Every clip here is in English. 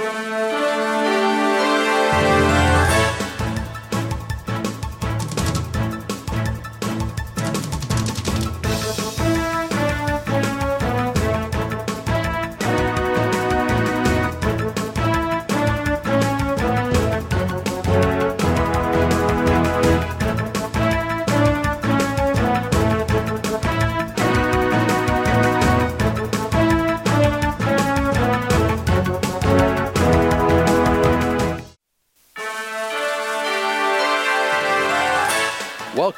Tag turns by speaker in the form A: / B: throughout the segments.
A: Música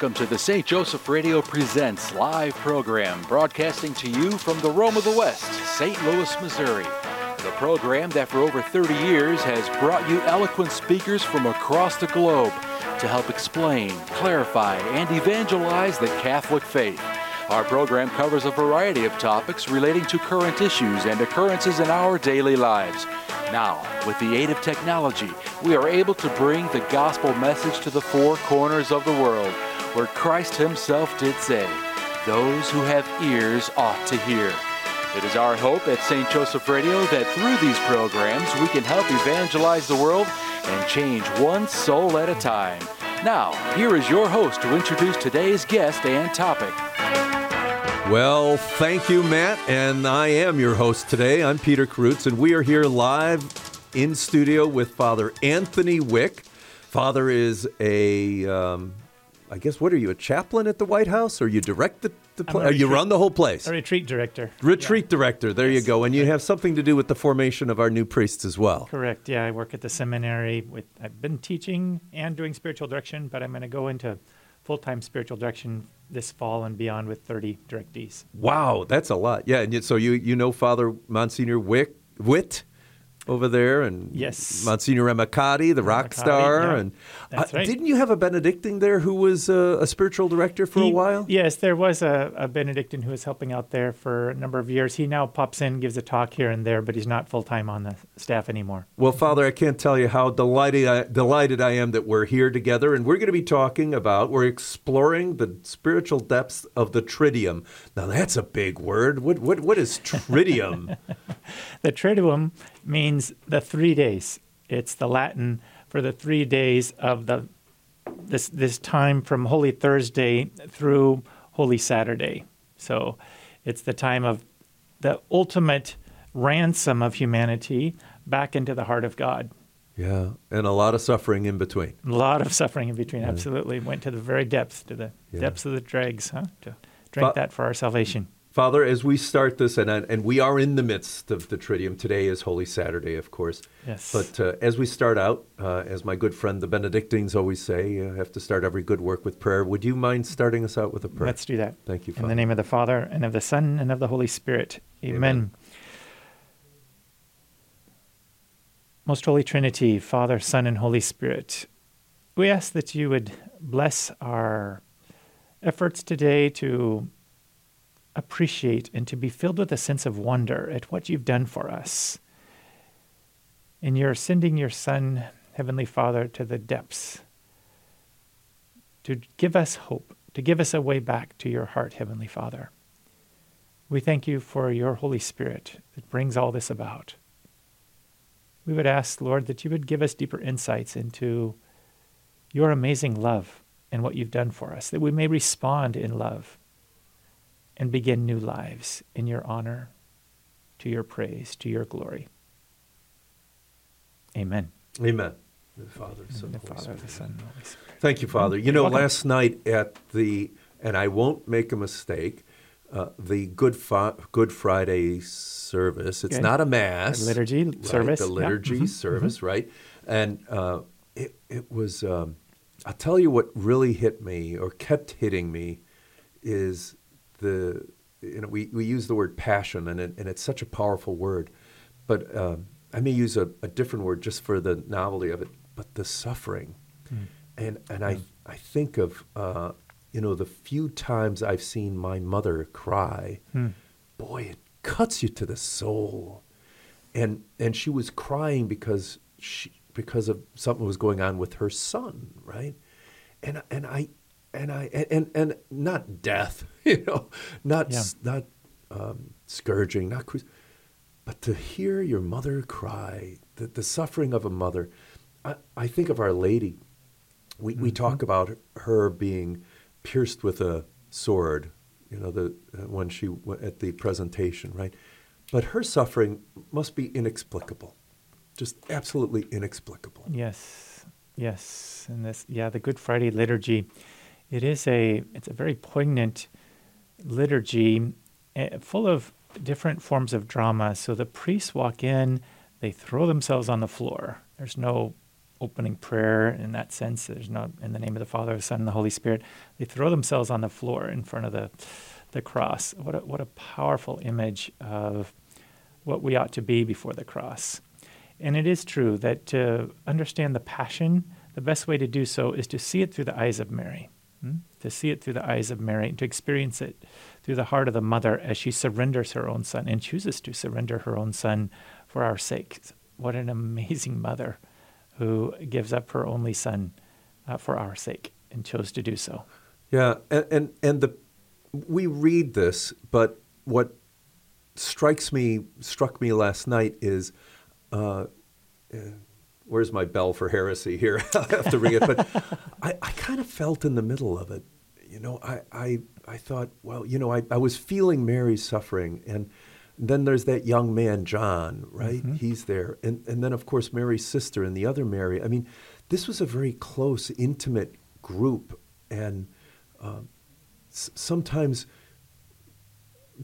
A: Welcome to the St. Joseph Radio Presents live program, broadcasting to you from the Rome of the West, St. Louis, Missouri. The program that for over 30 years has brought you eloquent speakers from across the globe to help explain, clarify, and evangelize the Catholic faith. Our program covers a variety of topics relating to current issues and occurrences in our daily lives. Now, with the aid of technology, we are able to bring the gospel message to the four corners of the world, where Christ Himself did say, Those who have ears ought to hear. It is our hope at St. Joseph Radio that through these programs we can help evangelize the world and change one soul at a time. Now, here is your host to introduce today's guest and topic.
B: Well, thank you, Matt. And I am your host today. I'm Peter Karutz, and we are here live in studio with Father Anthony Wieck. Father is a, um, I guess, what are you, a chaplain at the White House? Or you direct the, the place? Or you run the whole place?
C: A retreat director.
B: Retreat yeah. director. There yes. you go. And you have something to do with the formation of our new priests as well.
C: Correct. Yeah, I work at the seminary. With I've been teaching and doing spiritual direction, but I'm going to go into full time spiritual direction this fall and beyond with 30 directees.
B: Wow, that's a lot. Yeah, and so you you know Father Monsignor Wick Witt over there, and
C: yes,
B: Monsignor Ramacati, the rock star,
C: yeah.
B: and
C: uh, right.
B: didn't you have a Benedictine there who was a, a spiritual director for
C: he,
B: a while?
C: Yes, there was a, a, Benedictine who was helping out there for a number of years. He now pops in, gives a talk here and there, but he's not full time on the staff anymore.
B: Well, Father, I can't tell you how delighted I, delighted I am that we're here together, and we're going to be talking about we're exploring the spiritual depths of the Triduum. Now, that's a big word. What what what is Triduum?
C: the Triduum means the three days. It's the Latin for the three days of the this this time from Holy Thursday through Holy Saturday. So it's the time of the ultimate ransom of humanity back into the heart of God.
B: Yeah, and a lot of suffering in between.
C: A lot of suffering in between, yeah. absolutely. Went to the very depths, to the yeah. depths of the dregs, huh? To drink but, that for our salvation.
B: Father, as we start this, and, and we are in the midst of the Triduum, today is Holy Saturday, of course.
C: Yes.
B: But uh, as we start out, uh, as my good friend the Benedictines always say, you have to start every good work with prayer. Would you mind starting us out with a prayer?
C: Let's do that.
B: Thank you, Father.
C: In the name of the Father, and of the Son, and of the Holy Spirit. Amen. Amen. Most Holy Trinity, Father, Son, and Holy Spirit, we ask that you would bless our efforts today to appreciate and to be filled with a sense of wonder at what you've done for us. In your sending your Son, Heavenly Father, to the depths, to give us hope, to give us a way back to your heart, Heavenly Father. We thank you for your Holy Spirit that brings all this about. We would ask, Lord, that you would give us deeper insights into your amazing love and what you've done for us, that we may respond in love and begin new lives in your honor, to your praise, to your glory. Amen.
B: Amen. The Father,
C: Son, the Father, the Son, Holy Spirit.
B: Thank you, Father. You know, last night at the, and I won't make a mistake, uh, the Good Fa- Good Friday service. It's not a mass.
C: The liturgy
B: right?
C: service.
B: The liturgy
C: yeah. Mm-hmm.
B: service,
C: mm-hmm.
B: right? And uh, it it was. Um, I'll tell you what really hit me or kept hitting me is the you know we, we use the word passion and it, and it's such a powerful word, but um, I may use a, a, different word just for the novelty of it. But the suffering, mm. and and yeah. I I think of uh, you know the few times I've seen my mother cry, mm. boy, it cuts you to the soul, and and she was crying because she because of something was going on with her son, right? And and I and I and and not death, you know, not yeah. not um, scourging, not cru- But to hear your mother cry, the, the suffering of a mother, I, I think of Our Lady. We, we talk about her being pierced with a sword, you know, the, uh, when she at the presentation, right? But her suffering must be inexplicable, just absolutely inexplicable.
C: Yes, yes, and this, yeah, the Good Friday liturgy, it is a, it's a very poignant liturgy, uh, full of different forms of drama. So the priests walk in, they throw themselves on the floor. There's no opening prayer in that sense. There's no in the name of the Father, the Son, and the Holy Spirit. They throw themselves on the floor in front of the the cross. What a, what a powerful image of what we ought to be before the cross. And it is true that to understand the passion, the best way to do so is to see it through the eyes of Mary. Hmm? To see it through the eyes of Mary, to experience it through the heart of the mother as she surrenders her own son and chooses to surrender her own son for our sake. What an amazing mother who gives up her only son uh, for our sake and chose to do so.
B: Yeah, and, and and the we read this, but what strikes me struck me last night is, uh, where's my bell for heresy here? I have to ring it, but I, I kind of felt in the middle of it. You know, I I, I thought, well, you know, I, I was feeling Mary's suffering and then there's that young man, John, right? Mm-hmm. He's there. And, and then, of course, Mary's sister and the other Mary. I mean, this was a very close, intimate group. And uh, s- sometimes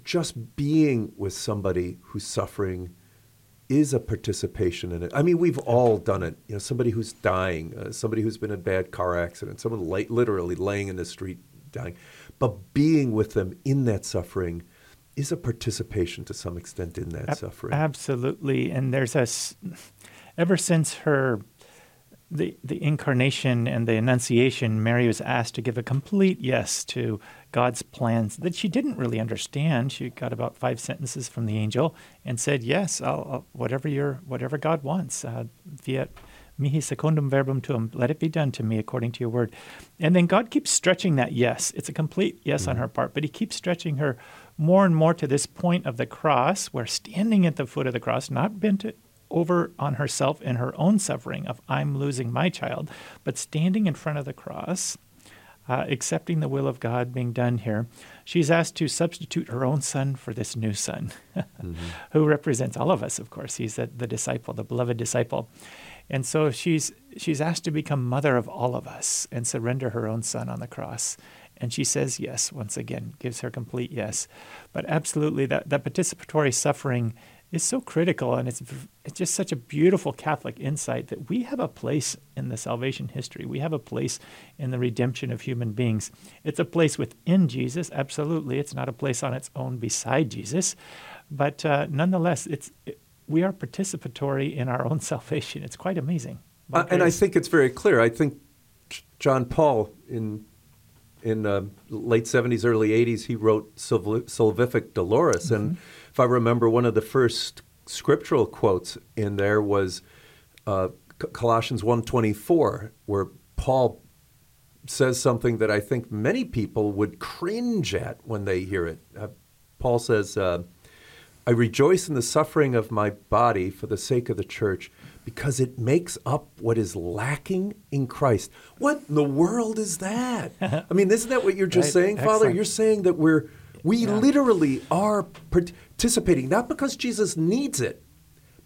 B: just being with somebody who's suffering is a participation in it. I mean, we've all done it. You know, somebody who's dying, uh, somebody who's been in a bad car accident, someone literally laying in the street dying. But being with them in that suffering – is a participation to some extent in that suffering.
C: Absolutely, and there's a ever since her the the incarnation and the annunciation, Mary was asked to give a complete yes to God's plans that she didn't really understand. She got about five sentences from the angel and said, "Yes, I'll, I'll, whatever your whatever God wants, uh, fiat mihi secundum verbum tuum, let it be done to me according to your word." And then God keeps stretching that yes. It's a complete yes mm-hmm. on her part, but He keeps stretching her more and more to this point of the cross, where standing at the foot of the cross, not bent over on herself in her own suffering of I'm losing my child, but standing in front of the cross, uh, accepting the will of God being done here, she's asked to substitute her own son for this new son, mm-hmm. who represents all of us, of course. He's the, the disciple, the beloved disciple. And so she's, she's asked to become mother of all of us and surrender her own son on the cross. And she says yes, once again, gives her complete yes. But absolutely, that, that participatory suffering is so critical, and it's, it's just such a beautiful Catholic insight that we have a place in the salvation history. We have a place in the redemption of human beings. It's a place within Jesus, absolutely. It's not a place on its own beside Jesus. But uh, nonetheless, it's, it, we are participatory in our own salvation. It's quite amazing.
B: Uh, and I think it's very clear. I think John Paul in in uh, late 70s, early 80s, he wrote Salvifici Doloris Mm-hmm. And if I remember, one of the first scriptural quotes in there was uh, Colossians 1.24, where Paul says something that I think many people would cringe at when they hear it. Uh, Paul says, uh, I rejoice in the suffering of my body for the sake of the church because it makes up what is lacking in Christ. What in the world is that? I mean, isn't that what you're just right. saying, Excellent. Father? You're saying that we're we yeah. literally are participating not because Jesus needs it,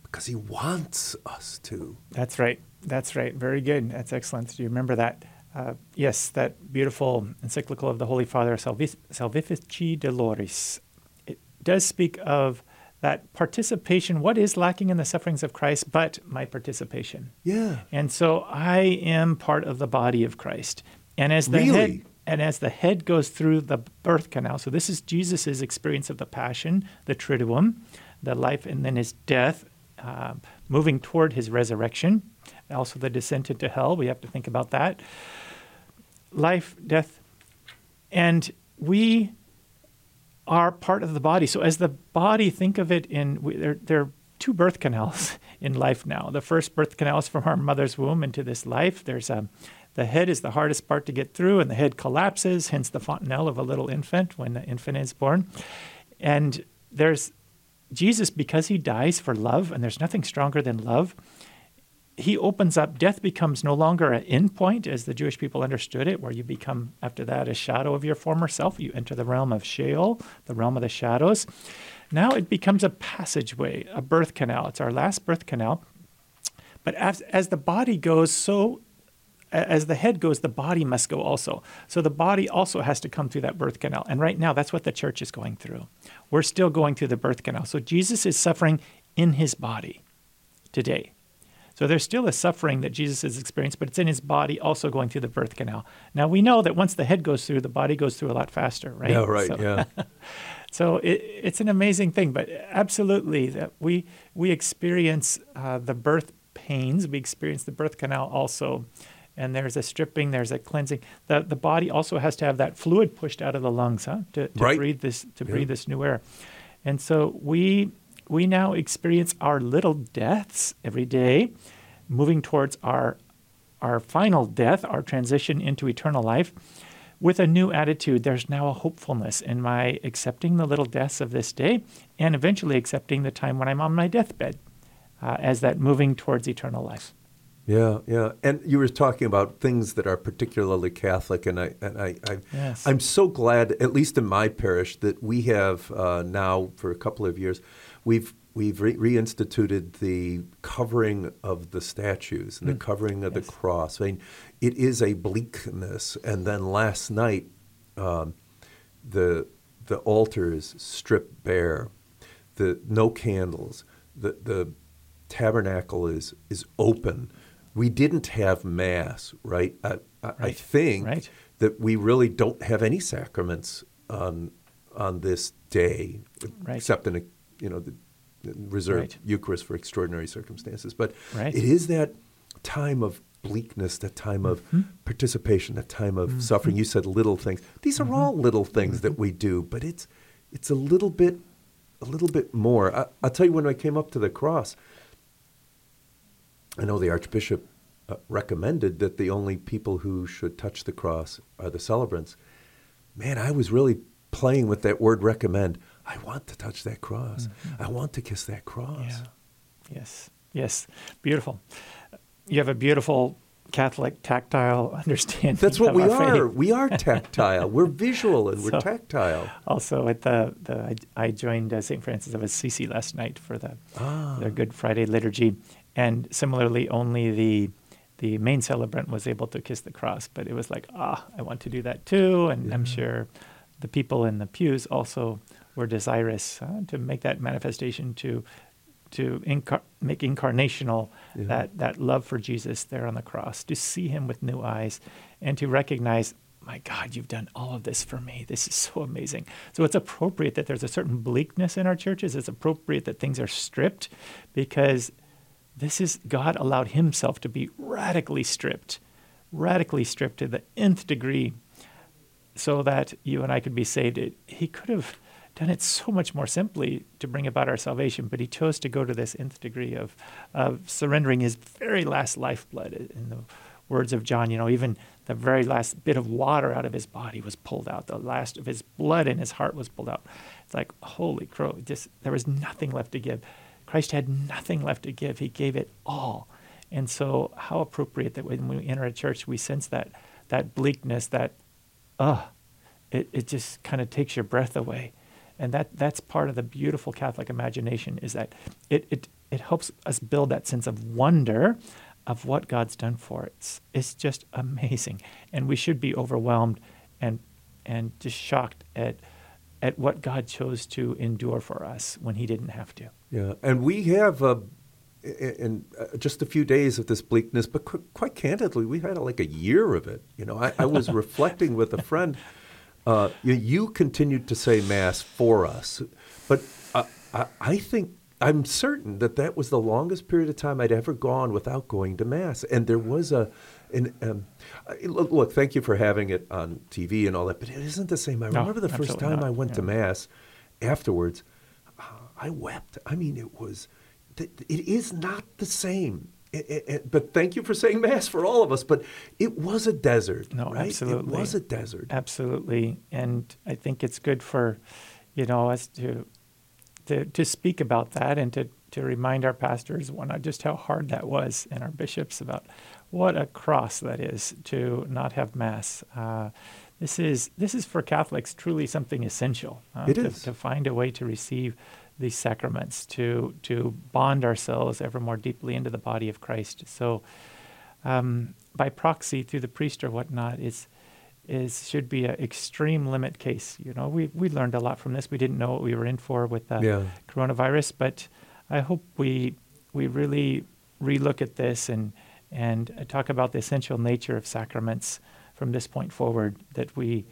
B: because he wants us to.
C: That's right. That's right. Very good. That's excellent. Do you remember that? Uh, yes, that beautiful encyclical of the Holy Father, Salvifici Doloris. It does speak of that participation, what is lacking in the sufferings of Christ but my participation?
B: Yeah.
C: And so I am part of the body of Christ. And as the
B: really?
C: head and as the head goes through the birth canal, so this is Jesus' experience of the passion, the triduum, the life, and then his death, uh, moving toward his resurrection, also the descent into hell. We have to think about that. Life, death, and we are part of the body. So as the body, think of it in there. There are two birth canals in life now. The first birth canal is from our mother's womb into this life. There's a the head is the hardest part to get through, and the head collapses, hence the fontanelle of a little infant when the infant is born. And there's Jesus, because he dies for love, and there's nothing stronger than love, he opens up, death becomes no longer an end point as the Jewish people understood it, where you become, after that, a shadow of your former self. You enter the realm of Sheol, the realm of the shadows. Now it becomes a passageway, a birth canal. It's our last birth canal. But as, as the body goes, so as the head goes, the body must go also. So the body also has to come through that birth canal. And right now, that's what the church is going through. We're still going through the birth canal. So Jesus is suffering in his body today. So there's still a suffering that Jesus has experienced, but it's in his body also going through the birth canal. Now we know that once the head goes through, the body goes through a lot faster, right?
B: Yeah, right.
C: So,
B: yeah.
C: so it, it's an amazing thing, but absolutely that we we experience uh, the birth pains. We experience the birth canal also, and there's a stripping, there's a cleansing. The the body also has to have that fluid pushed out of the lungs, huh? To, to
B: Right.
C: breathe this to
B: Yeah.
C: breathe this new air, and so we we now experience our little deaths every day, moving towards our our final death, our transition into eternal life, with a new attitude. There's now a hopefulness in my accepting the little deaths of this day, and eventually accepting the time when I'm on my deathbed, uh, as that moving towards eternal life.
B: Yeah, yeah. And you were talking about things that are particularly Catholic, and I and I, I
C: Yes.
B: I'm so glad, at least in my parish, that we have uh, now for a couple of years, we've we've re- reinstituted the covering of the statues and the covering of
C: Yes.
B: the cross. I mean, it is a bleakness. And then last night, um, the the altars stripped bare, the no candles, the the tabernacle is is open. We didn't have mass, right? I, I, I think
C: right.
B: that we really don't have any sacraments on on this day,
C: Right.
B: except in a you know the, reserved
C: Right.
B: Eucharist for extraordinary circumstances. But
C: Right.
B: it is that time of bleakness, that time of
C: Mm-hmm.
B: participation, that time of suffering. You said little things. These
C: Mm-hmm.
B: are all little things that we do, but it's it's a little bit a little bit more. I, I'll tell you when I came up to the cross. I know the Archbishop uh, recommended that the only people who should touch the cross are the celebrants. Man, I was really playing with that word recommend. I want to touch that cross. I want to kiss that cross.
C: Mm-hmm. Yeah. Yes. Yes. Beautiful. You have a beautiful Catholic tactile understanding.
B: That's what we are.
C: faith.
B: We are tactile. We're visual and we're tactile.
C: Also, at the, the I, I joined uh, St. Francis of Assisi last night for the
B: Ah.
C: their Good Friday liturgy, and similarly, only the the main celebrant was able to kiss the cross. But it was like, ah, I want to do that too, and I'm sure the people in the pews also were desirous uh, to make that manifestation to to incar- make incarnational
B: Yeah.
C: that that love for Jesus there on the cross, to see Him with new eyes, and to recognize. My God, you've done all of this for me. This is so amazing. So it's appropriate that there's a certain bleakness in our churches. It's appropriate that things are stripped because this is God allowed himself to be radically stripped, radically stripped to the nth degree so that you and I could be saved. It, he could have done it so much more simply to bring about our salvation, but he chose to go to this nth degree of, of surrendering his very last lifeblood. Uh, in the words of John, you know, even the very last bit of water out of his body was pulled out. The last of his blood in his heart was pulled out. It's like, holy crow, just there was nothing left to give. Christ had nothing left to give. He gave it all. And so how appropriate that when we enter a church we sense that that bleakness, that uh it, it just kind of takes your breath away. And that that's part of the beautiful Catholic imagination is that it it, it helps us build that sense of wonder of what God's done for us. It's just amazing. And we should be overwhelmed and and just shocked at at what God chose to endure for us when he didn't have to.
B: Yeah, and we have uh, i- in uh, just a few days of this bleakness, but qu- quite candidly, we had like a year of it. You know, I, I was reflecting with a friend. Uh, you, you continued to say mass for us, but I, I, I think I'm certain that that was the longest period of time I'd ever gone without going to mass. And there was a, an, um, look, look, thank you for having it on TV and all that, but it isn't the same. I
C: No,
B: remember the first time
C: not.
B: I went to mass afterwards. uh, I wept. I mean, it was, it is not the same. It- it- it- but thank you for saying mass for all of us. But it was a desert.
C: No,
B: right?
C: absolutely.
B: It was a desert.
C: Absolutely. And I think it's good for, you know, us to to, to speak about that and to, to remind our pastors not just how hard that was and our bishops about what a cross that is to not have mass. Uh, this is this is for Catholics truly something essential.
B: Uh, it
C: to,
B: is.
C: to find a way to receive these sacraments, to to bond ourselves ever more deeply into the body of Christ. So, um, by proxy through the priest or whatnot, is is should be an extreme limit case. You know, we we learned a lot from this. We didn't know what we were in for with the
B: yeah.
C: coronavirus, but I hope we we really relook at this and and talk about the essential nature of sacraments from this point forward. That we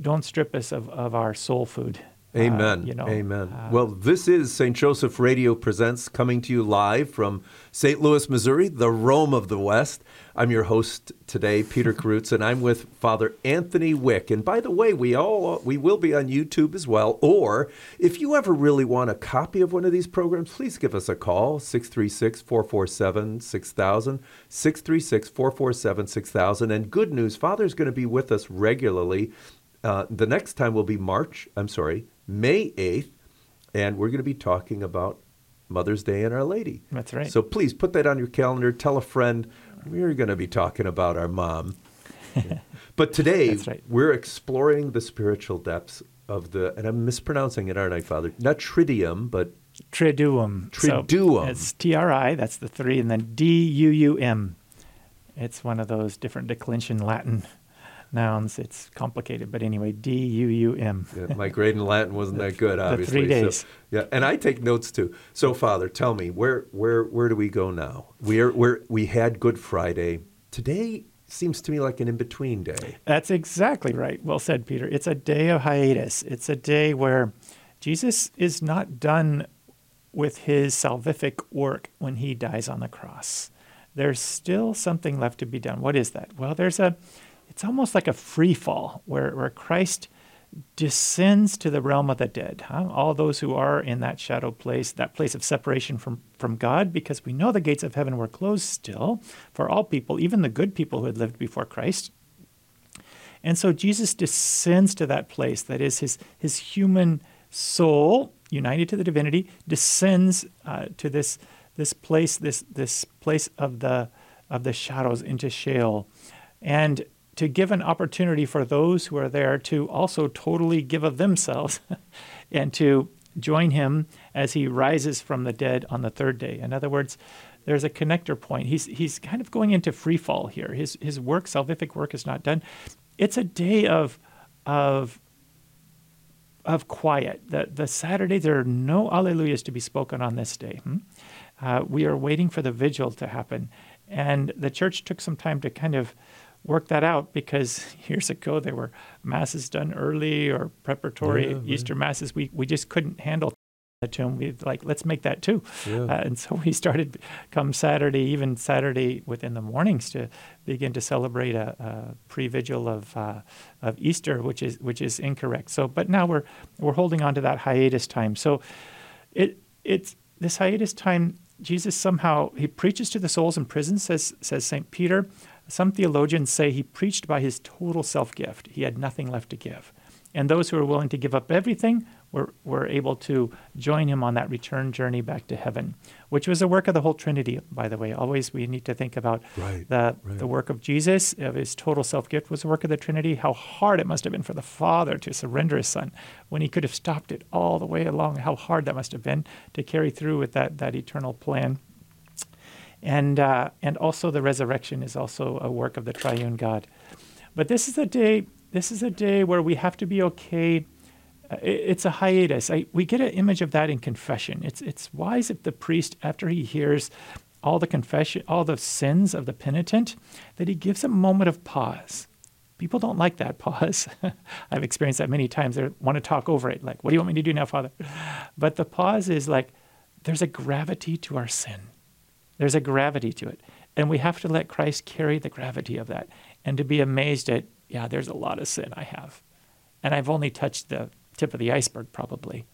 C: don't strip us of, of our soul food
B: Amen.
C: Uh, you know,
B: Amen.
C: Uh,
B: well, this is St. Joseph Radio Presents coming to you live from St. Louis, Missouri, the Rome of the West. I'm your host today, Peter Karutz, and I'm with Father Anthony Wieck. And by the way, we all we will be on YouTube as well. Or if you ever really want a copy of one of these programs, please give us a call 636 447 6000. 636 447 6000. And good news, Father's going to be with us regularly. Uh, the next time will be March, I'm sorry, May 8th, and we're going to be talking about Mother's Day and Our Lady.
C: That's right.
B: So please put that on your calendar. Tell a friend. We're going to be talking about our mom. but today,
C: right.
B: we're exploring the spiritual depths of the, and I'm mispronouncing it, aren't I, Father? Not tridium, but
C: Triduum.
B: Triduum.
C: So it's T R I, that's the three, and then D U U M. It's one of those different declension Latin nouns. It's complicated, but anyway, D U U M.
B: My grade in Latin wasn't that good, obviously.
C: the three days.
B: So, yeah, and I take notes too. So, Father, tell me where where where do we go now? We're we we had Good Friday. Today seems to me like an in between day.
C: That's exactly right. Well said, Peter. It's a day of hiatus. It's a day where Jesus is not done with his salvific work when he dies on the cross. There's still something left to be done. What is that? Well, there's a it's almost like a free fall where, where Christ descends to the realm of the dead. Huh? All those who are in that shadow place, that place of separation from, from God, because we know the gates of heaven were closed still for all people, even the good people who had lived before Christ. And so Jesus descends to that place, that is, his, his human soul, united to the divinity, descends uh, to this, this place, this, this place of the, of the shadows into Sheol. And to give an opportunity for those who are there to also totally give of themselves and to join him as he rises from the dead on the third day. In other words, there's a connector point. He's he's kind of going into free fall here. His his work, salvific work, is not done. It's a day of of of quiet. The the Saturday there are no alleluias to be spoken on this day. Hmm? Uh, we are waiting for the vigil to happen, and the church took some time to kind of work that out because years ago there were masses done early or preparatory
B: yeah,
C: Easter masses. We we just couldn't handle the tomb. We like let's make that too,
B: yeah.
C: uh, and so we started come Saturday, even Saturday within the mornings to begin to celebrate a, a pre-vigil of uh, of Easter, which is which is incorrect. So, but now we're we're holding on to that hiatus time. So, it it's this hiatus time. Jesus somehow he preaches to the souls in prison. Says says Saint Peter. Some theologians say he preached by his total self gift. He had nothing left to give. And those who were willing to give up everything were, were able to join him on that return journey back to heaven, which was a work of the whole Trinity, by the way. Always we need to think about
B: right,
C: the,
B: right.
C: the work of Jesus, of his total self gift, was a work of the Trinity. How hard it must have been for the Father to surrender his Son when he could have stopped it all the way along. How hard that must have been to carry through with that, that eternal plan and uh, and also the resurrection is also a work of the triune God. But this is a day. This is a day where we have to be okay. Uh, it, it's a hiatus. I, we get an image of that in confession. It's it's wise if the priest, after he hears all the confession, all the sins of the penitent, that he gives a moment of pause. People don't like that pause. I've experienced that many times. They want to talk over it, like, "What do you want me to do now, Father?" But the pause is like, there's a gravity to our sin there's a gravity to it. And we have to let Christ carry the gravity of that and to be amazed at, yeah, there's a lot of sin I have. And I've only touched the tip of the iceberg, probably.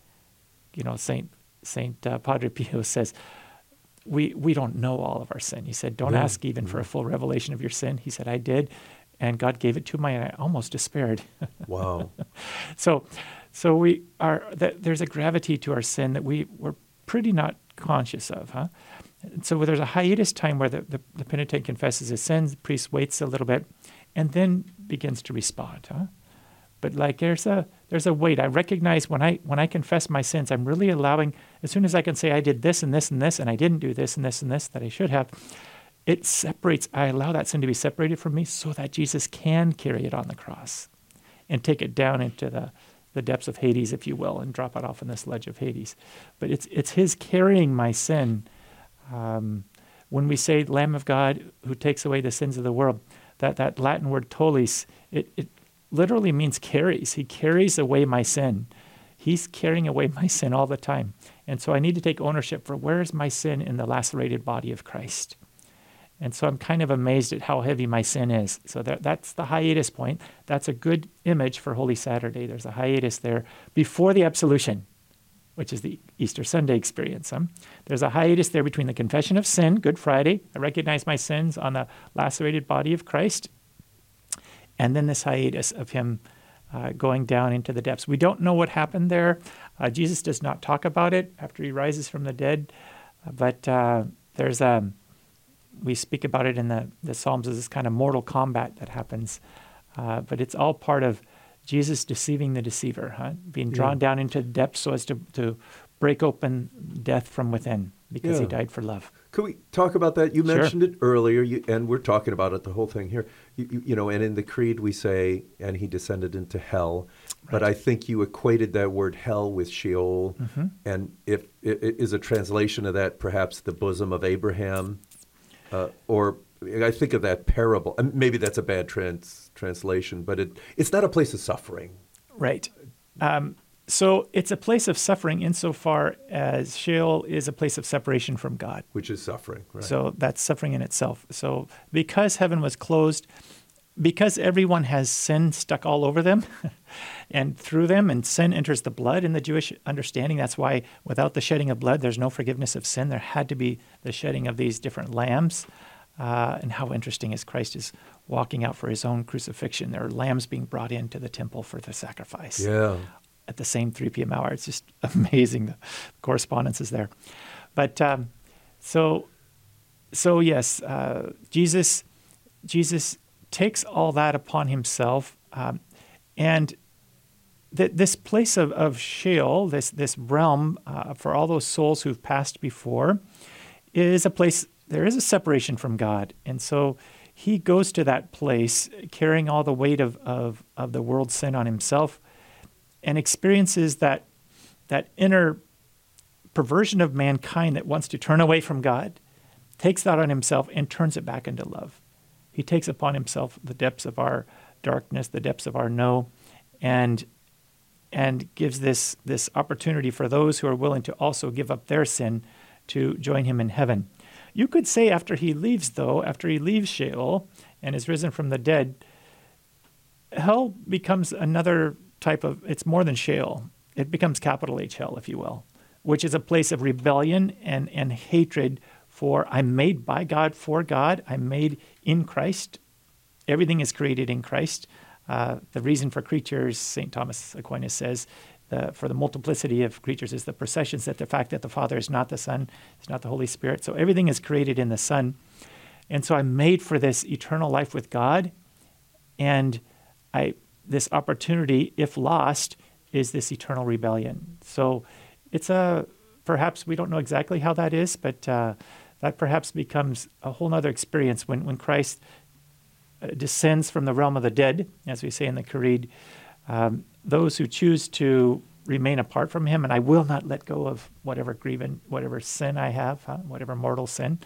C: You know, Saint, Saint uh, Padre Pio says, we, we don't know all of our sin. He said, don't
B: yeah.
C: ask even for a full revelation of your sin. He said, I did. And God gave it to me, and I almost despaired.
B: Wow.
C: so, So we are that there's a gravity to our sin that we we're pretty not conscious of, huh? And so there's a hiatus time where the, the, the penitent confesses his sins, the priest waits a little bit, and then begins to respond, huh? But like there's a there's a wait. I recognize when I when I confess my sins, I'm really allowing as soon as I can say I did this and this and this and I didn't do this and this and this that I should have, it separates I allow that sin to be separated from me so that Jesus can carry it on the cross and take it down into the the depths of Hades, if you will, and drop it off in this ledge of Hades. But it's it's his carrying my sin. Um, when we say Lamb of God who takes away the sins of the world, that, that Latin word tollis, it, it literally means carries. He carries away my sin. He's carrying away my sin all the time. And so I need to take ownership for where is my sin in the lacerated body of Christ. And so I'm kind of amazed at how heavy my sin is. So that, that's the hiatus point. That's a good image for Holy Saturday. There's a hiatus there before the absolution, which is the Easter Sunday experience. Huh? There's a hiatus there between the confession of sin, Good Friday. I recognize my sins on the lacerated body of Christ and then this hiatus of him uh, going down into the depths. We don't know what happened there. Uh, Jesus does not talk about it after he rises from the dead, but uh, there's a um, we speak about it in the, the Psalms as this kind of mortal combat that happens, uh, but it's all part of Jesus deceiving the deceiver, huh? being drawn yeah. down into the depths so as to, to break open death from within because yeah. he died for love.
B: Could we talk about that? You mentioned sure. it earlier, you, and we're talking about it the whole thing here. You, you, you, know, and in the creed we say, "And he descended into hell," right. but I think you equated that word hell with Sheol, mm-hmm. and if it, it is a translation of that, perhaps the bosom of Abraham, uh, or I think of that parable. And Maybe that's a bad trans, translation, but it, it's not a place of suffering.
C: Right. Um, so it's a place of suffering insofar as Sheol is a place of separation from God.
B: Which is suffering, right?
C: So that's suffering in itself. So because heaven was closed, because everyone has sin stuck all over them and through them, and sin enters the blood in the Jewish understanding. That's why without the shedding of blood, there's no forgiveness of sin. There had to be the shedding of these different lambs. Uh, and how interesting is Christ is walking out for his own crucifixion. There are lambs being brought into the temple for the sacrifice.
B: Yeah
C: at the same 3 p.m. hour. It's just amazing the correspondences there. But um, so, so yes, uh, Jesus, Jesus takes all that upon himself, um, and that this place of, of Sheol, this this realm uh, for all those souls who've passed before, is a place. There is a separation from God, and so he goes to that place carrying all the weight of, of, of the world's sin on himself and experiences that, that inner perversion of mankind that wants to turn away from God, takes that on himself and turns it back into love. He takes upon himself the depths of our darkness, the depths of our no, and and gives this this opportunity for those who are willing to also give up their sin to join him in heaven. You could say after he leaves, though, after he leaves Sheol and is risen from the dead, hell becomes another type of, it's more than Sheol. It becomes capital H hell, if you will, which is a place of rebellion and, and hatred for I'm made by God for God. I'm made in Christ. Everything is created in Christ. Uh, the reason for creatures, St. Thomas Aquinas says, the, for the multiplicity of creatures is the processions that the fact that the Father is not the Son, is not the Holy Spirit. So everything is created in the Son. And so I'm made for this eternal life with God. And I this opportunity, if lost, is this eternal rebellion. So it's a perhaps we don't know exactly how that is, but uh, that perhaps becomes a whole other experience when, when Christ uh, descends from the realm of the dead, as we say in the Creed. Um, those who choose to remain apart from Him, and I will not let go of whatever grievance, whatever sin I have, huh? whatever mortal sin.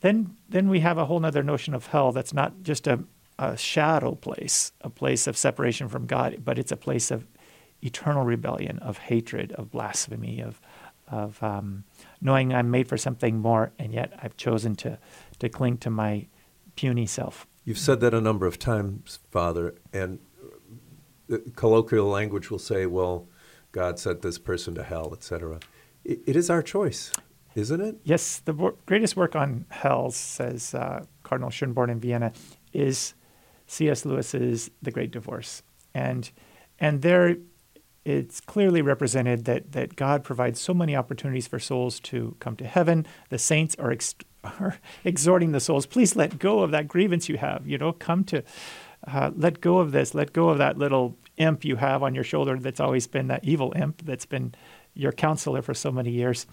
C: Then, then we have a whole other notion of hell that's not just a, a shadow place, a place of separation from God, but it's a place of eternal rebellion, of hatred, of blasphemy, of of um, knowing I'm made for something more, and yet I've chosen to to cling to my puny self.
B: You've said that a number of times, Father, and colloquial language will say, "Well, God sent this person to hell," etc. It, it is our choice, isn't it?
C: Yes, the greatest work on hell, says uh, Cardinal Schönborn in Vienna, is C.S. Lewis's The Great Divorce, and and there it's clearly represented that that God provides so many opportunities for souls to come to heaven. The saints are, ex- are exhorting the souls, please let go of that grievance you have. You know, come to uh, let go of this. Let go of that little imp you have on your shoulder that's always been that evil imp that's been your counselor for so many years.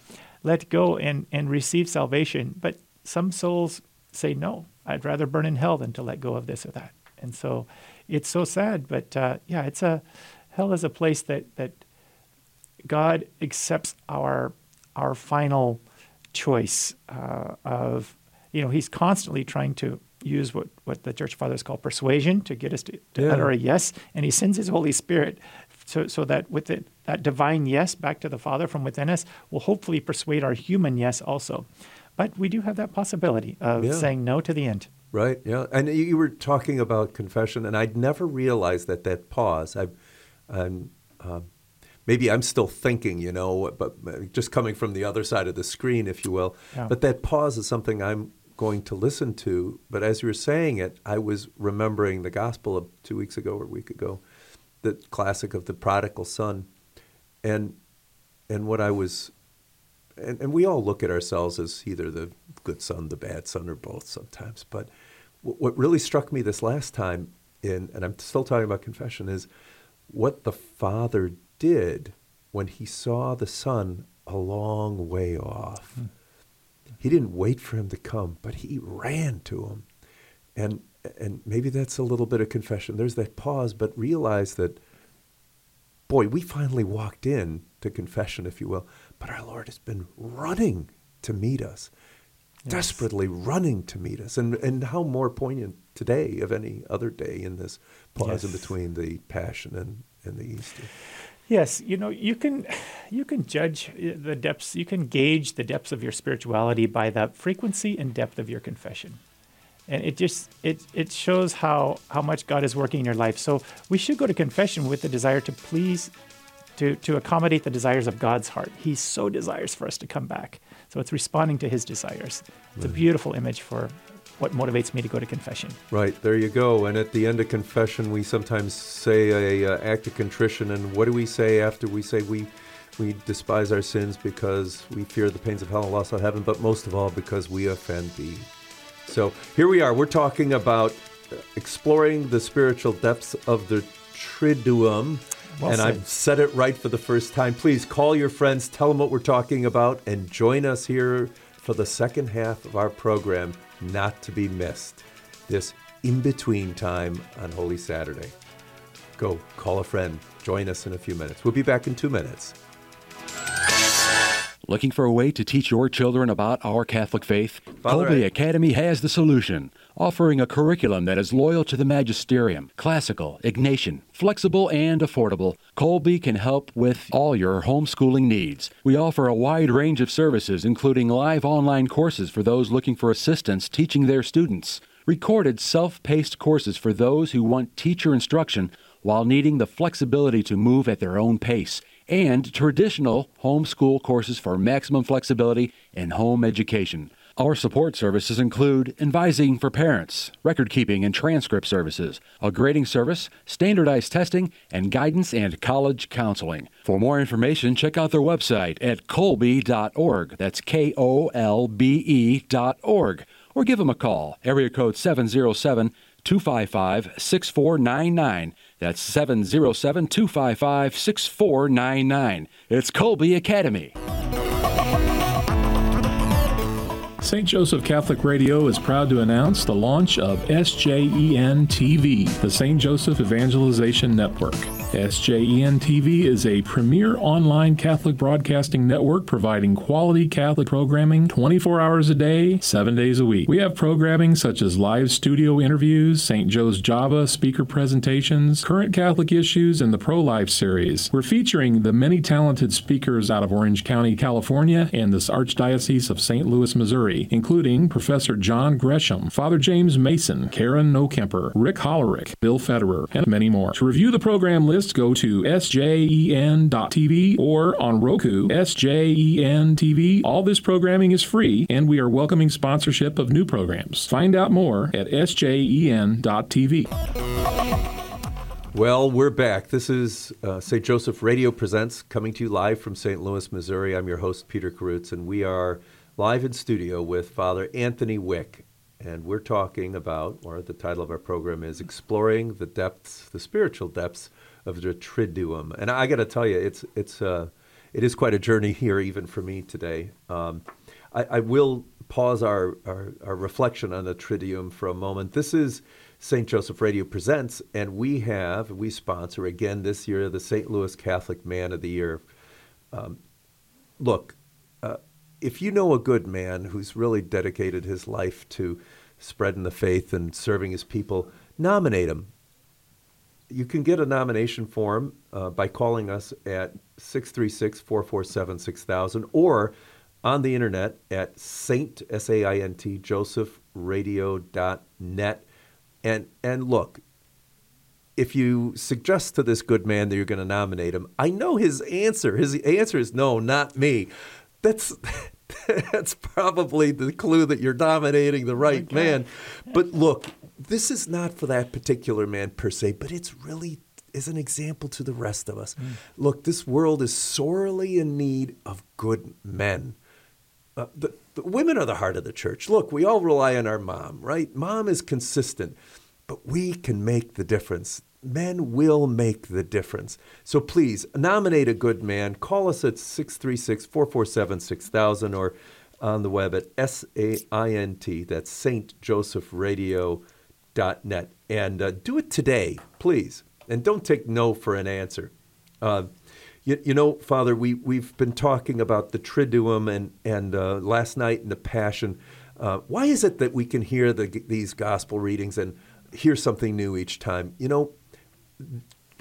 C: Let go and and receive salvation. But some souls say no. I'd rather burn in hell than to let go of this or that. And so it's so sad. But uh, yeah, it's a hell is a place that that God accepts our our final choice uh, of you know He's constantly trying to use what, what the church fathers call persuasion to get us to, to
B: Yeah.
C: utter a yes, and He sends His Holy Spirit so so that with it that divine yes back to the Father from within us will hopefully persuade our human yes also. But we do have that possibility of
B: Yeah.
C: saying no to the end.
B: Right. Yeah. And you were talking about confession, and I'd never realized that that pause. I, I'm, um, maybe I'm still thinking, you know, but just coming from the other side of the screen, if you will.
C: Yeah.
B: But that pause is something I'm going to listen to. But as you were saying it, I was remembering the gospel of two weeks ago or a week ago, the classic of the prodigal son, and and what I was and, and we all look at ourselves as either the good son, the bad son, or both sometimes. But what really struck me this last time, in, and I'm still talking about confession, is what the father did when he saw the son a long way off. Hmm. He didn't wait for him to come, but he ran to him. And, and maybe that's a little bit of confession. There's that pause, but realize that boy, we finally walked in to confession, if you will, but our Lord has been running to meet us,
C: Yes.
B: desperately running to meet us. And, and how more poignant today of any other day in this pause in between the Passion and, and the Easter.
C: Yes, you know, you can you can judge uh, the depths, you can gauge the depths of your spirituality by the frequency and depth of your confession. And it just it it shows how how much God is working in your life. So we should go to confession with the desire to please to to accommodate the desires of God's heart. He so desires for us to come back. So it's responding to his desires. It's a beautiful image for what motivates me to go to confession.
B: Right, there you go. And at the end of confession, we sometimes say a uh, act of contrition. And what do we say after we say we we despise our sins because we fear the pains of hell and loss of heaven, but most of all because we offend thee. So here we are. We're talking about uh, exploring the spiritual depths of the Triduum.
C: Well
B: and
C: said.
B: I've said it right for the first time. Please call your friends, tell them what we're talking about, and join us here for the second half of our program, not to be missed. This in between time on Holy Saturday. Go call a friend. Join us in a few minutes. We'll be back in two minutes.
A: Looking for a way to teach your children about our Catholic faith?
B: Father,
A: Kolbe
B: I-
A: Academy has the solution, offering a curriculum that is loyal to the magisterium, classical, Ignatian, flexible, and affordable. Kolbe can help with all your homeschooling needs. We offer a wide range of services, including live online courses for those looking for assistance teaching their students, recorded self paced courses for those who want teacher instruction while needing the flexibility to move at their own pace and traditional homeschool courses for maximum flexibility in home education. Our support services include advising for parents, record keeping and transcript services, a grading service, standardized testing, and guidance and college counseling. For more information, check out their website at kolbe.org. That's K O L B E dot org. Or give them a call, area code 707 255 6499. That's 707 255 6499. It's Kolbe Academy.
D: St. Joseph Catholic Radio is proud to announce the launch of SJEN TV, the St. Joseph Evangelization Network. SJEN TV is a premier online Catholic broadcasting network providing quality Catholic programming 24 hours a day, 7 days a week. We have programming such as live studio interviews, St. Joe's Java speaker presentations, current Catholic issues, and the Pro Life series. We're featuring the many talented speakers out of Orange County, California, and this Archdiocese of St. Louis, Missouri, including Professor John Gresham, Father James Mason, Karen Nolkemper, Rick Hollerick, Bill Federer, and many more. To review the program list, go to sjen.tv or on Roku, SJEN TV. All this programming is free, and we are welcoming sponsorship of new programs. Find out more at sjen.tv.
B: Well, we're back. This is uh, St. Joseph Radio Presents, coming to you live from St. Louis, Missouri. I'm your host, Peter Karutz, and we are live in studio with Father Anthony Wieck. And we're talking about, or the title of our program is Exploring the Depths, the Spiritual Depths of the Triduum. And I got to tell you, it's, it's, uh, it is quite a journey here, even for me today. Um, I, I, will pause our, our, our reflection on the Triduum for a moment. This is St. Joseph Radio Presents, and we have, we sponsor again this year the St. Louis Catholic Man of the Year. Um, look, uh, if you know a good man who's really dedicated his life to spreading the faith and serving his people, nominate him. You can get a nomination form uh, by calling us at 636 447 6000 or on the internet at saint, S A I N T, josephradio.net and and look, if you suggest to this good man that you're going to nominate him, I know his answer. His answer is no, not me. That's that's probably the clue that you're nominating the right okay. man. But look, this is not for that particular man per se, but it's really is an example to the rest of us. Mm. Look, this world is sorely in need of good men. Uh, the, the women are the heart of the church. Look, we all rely on our mom, right? Mom is consistent, but we can make the difference. Men will make the difference. So please nominate a good man. Call us at 636 447 6000 or on the web at S A I N T. That's stjosephradio.net. And uh, do it today, please. And don't take no for an answer. Uh, you, you know, Father, we, we've been talking about the Triduum and, and uh, last night in the Passion. Uh, why is it that we can hear the, these gospel readings and hear something new each time? You know,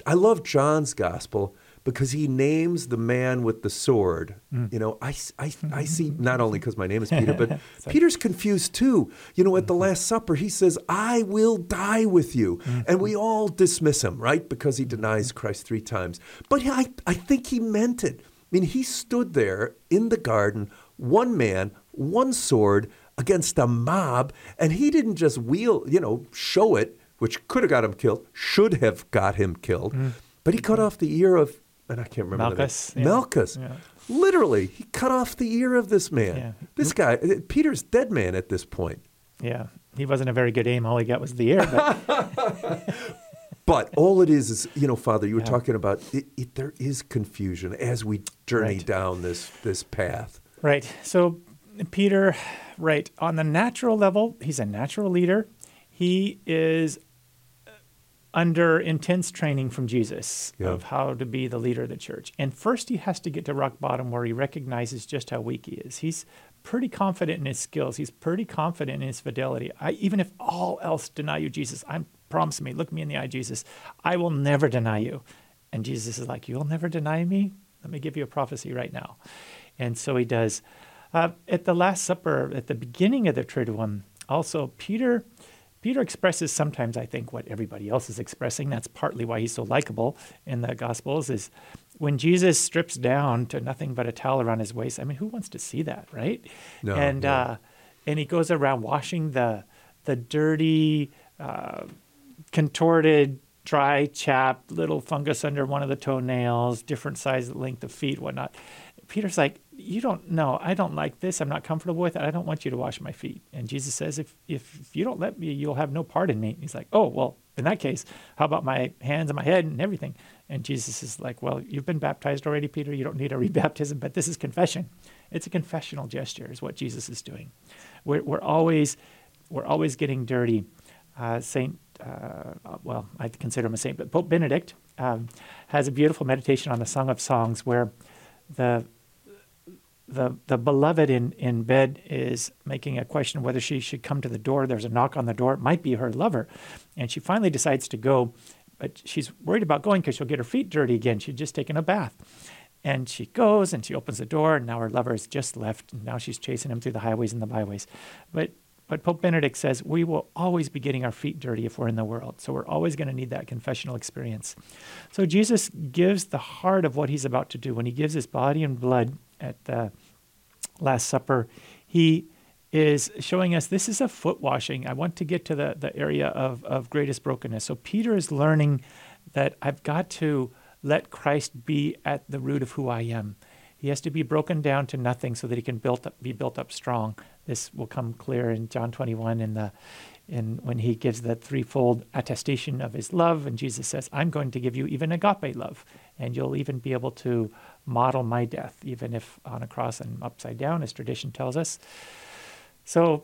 B: I love John's gospel because he names the man with the sword. Mm. You know, I, I, I see not only because my name is Peter, but Peter's confused too. You know, at the mm-hmm. Last Supper, he says, I will die with you. Mm-hmm. And we all dismiss him, right? Because he denies Christ three times. But I, I think he meant it. I mean, he stood there in the garden, one man, one sword against a mob, and he didn't just wheel, you know, show it, which could have got him killed, should have got him killed. Mm. But he cut off the ear of and I can't remember
C: Malchus.
B: Yeah. Malchus. Yeah. Literally, he cut off the ear of this man. Yeah. This guy, uh, Peter's dead man at this point.
C: Yeah, he wasn't a very good aim. All he got was the ear. But,
B: but all it is is, you know, Father, you were talking about it, it, there is confusion as we journey right. down this this path.
C: Right. So Peter, right on the natural level, he's a natural leader. He is under intense training from Jesus yeah. of how to be the leader of the church. And first, he has to get to rock bottom where he recognizes just how weak he is. He's pretty confident in his skills. He's pretty confident in his fidelity. I, even if all else deny you, Jesus, I'm promise me, look me in the eye, Jesus, I will never deny you. And Jesus is like, You'll never deny me? Let me give you a prophecy right now. And so he does. Uh, at the Last Supper, at the beginning of the Triduum, also, Peter Peter expresses sometimes, I think, what everybody else is expressing. That's partly why he's so likable in the Gospels. Is when Jesus strips down to nothing but a towel around his waist. I mean, who wants to see that, right? No, and no. Uh, and he goes around washing the the dirty, uh, contorted, dry, chapped little fungus under one of the toenails, different size, length of feet, whatnot. Peter's like, you don't know. I don't like this. I'm not comfortable with it. I don't want you to wash my feet. And Jesus says, if, if you don't let me, you'll have no part in me. He's like, oh, well, in that case, how about my hands and my head and everything? And Jesus is like, well, you've been baptized already, Peter. You don't need a rebaptism, but this is confession. It's a confessional gesture, is what Jesus is doing. We're, we're always, we're always getting dirty. Uh, Saint, uh, well, I consider him a saint, but Pope Benedict um, has a beautiful meditation on the Song of Songs where the the, the beloved in, in bed is making a question whether she should come to the door. There's a knock on the door. It might be her lover. And she finally decides to go, but she's worried about going because she'll get her feet dirty again. She'd just taken a bath. And she goes and she opens the door, and now her lover has just left. And now she's chasing him through the highways and the byways. But but Pope Benedict says we will always be getting our feet dirty if we're in the world. So we're always going to need that confessional experience. So Jesus gives the heart of what he's about to do when he gives his body and blood at the Last Supper, he is showing us this is a foot washing. I want to get to the, the area of, of greatest brokenness. So Peter is learning that I've got to let Christ be at the root of who I am. He has to be broken down to nothing so that he can built up, be built up strong. This will come clear in John 21 in the in when he gives the threefold attestation of his love and Jesus says, "I'm going to give you even agape love, and you'll even be able to model my death even if on a cross and upside down as tradition tells us." So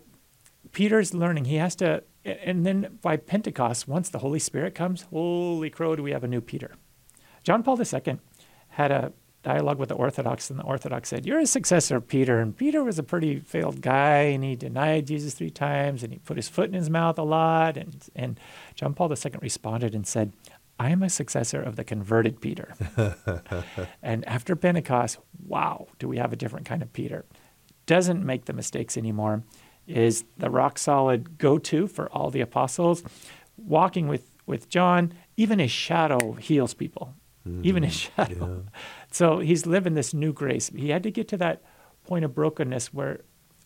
C: Peter's learning. He has to and then by Pentecost, once the Holy Spirit comes, holy crow, do we have a new Peter. John Paul II had a dialogue with the Orthodox, and the Orthodox said, You're a successor of Peter. And Peter was a pretty failed guy, and he denied Jesus three times, and he put his foot in his mouth a lot. And, and John Paul II responded and said, I am a successor of the converted Peter. and after Pentecost, wow, do we have a different kind of Peter. Doesn't make the mistakes anymore, is the rock solid go to for all the apostles. Walking with, with John, even his shadow heals people. Mm-hmm. Even his shadow. Yeah. So he's living this new grace. He had to get to that point of brokenness where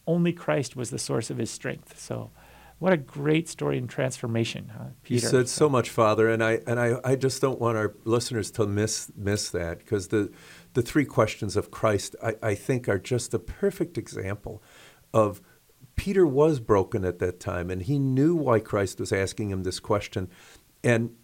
C: only Christ was the source of his strength. So what a great story and transformation, huh,
B: Peter. You said so, so much, Father, and I and I, I just don't want our listeners to miss miss that because the the three questions of Christ I, I think are just a perfect example of Peter was broken at that time and he knew why Christ was asking him this question. And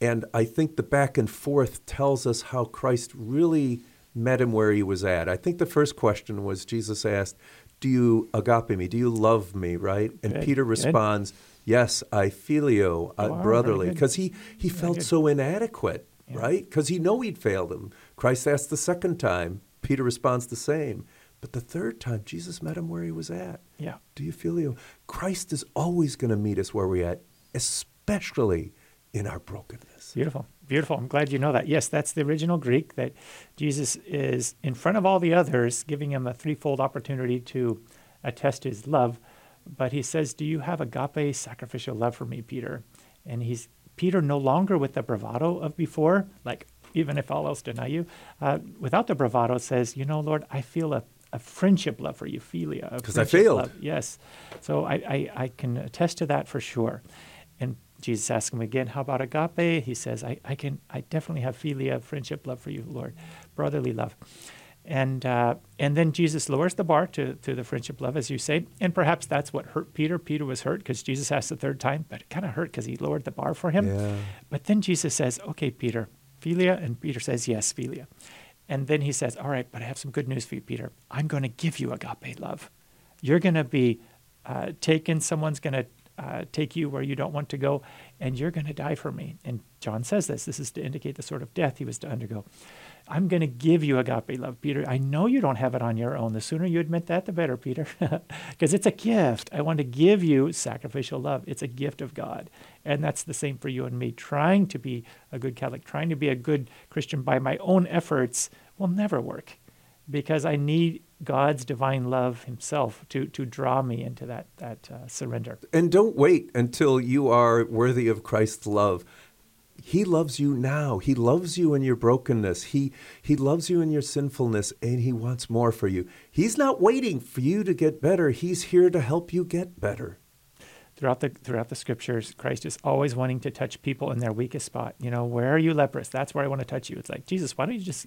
B: and I think the back and forth tells us how Christ really met him where he was at. I think the first question was Jesus asked, Do you agape me? Do you love me? Right? And good, Peter responds, good. Yes, I filio, uh, brotherly, because he, he felt so inadequate, yeah. right? Because he know he'd failed him. Christ asked the second time. Peter responds the same. But the third time, Jesus met him where he was at.
C: Yeah.
B: Do you filio? Christ is always going to meet us where we're at, especially in our brokenness.
C: Beautiful. Beautiful. I'm glad you know that. Yes, that's the original Greek that Jesus is in front of all the others, giving him a threefold opportunity to attest his love. But he says, Do you have agape sacrificial love for me, Peter? And he's Peter no longer with the bravado of before, like, even if all else deny you, uh, without the bravado, says, You know, Lord, I feel a, a friendship love for you, philia.
B: Because I failed.
C: Love. Yes. So I, I, I can attest to that for sure. And Jesus asks him again, How about agape? He says, I, I can I definitely have philia, friendship, love for you, Lord, brotherly love. And uh, and then Jesus lowers the bar to, to the friendship love, as you say. And perhaps that's what hurt Peter. Peter was hurt because Jesus asked the third time, but it kind of hurt because he lowered the bar for him.
B: Yeah.
C: But then Jesus says, Okay, Peter, philia. And Peter says, Yes, philia. And then he says, All right, but I have some good news for you, Peter. I'm going to give you agape love. You're going to be uh, taken, someone's going to uh, take you where you don't want to go, and you're going to die for me. And John says this. This is to indicate the sort of death he was to undergo. I'm going to give you agape love, Peter. I know you don't have it on your own. The sooner you admit that, the better, Peter, because it's a gift. I want to give you sacrificial love. It's a gift of God. And that's the same for you and me. Trying to be a good Catholic, trying to be a good Christian by my own efforts will never work because I need God's divine love Himself to to draw me into that that uh, surrender.
B: And don't wait until you are worthy of Christ's love. He loves you now. He loves you in your brokenness. He he loves you in your sinfulness, and He wants more for you. He's not waiting for you to get better. He's here to help you get better
C: throughout the throughout the scriptures christ is always wanting to touch people in their weakest spot you know where are you leprous that's where i want to touch you it's like jesus why don't you just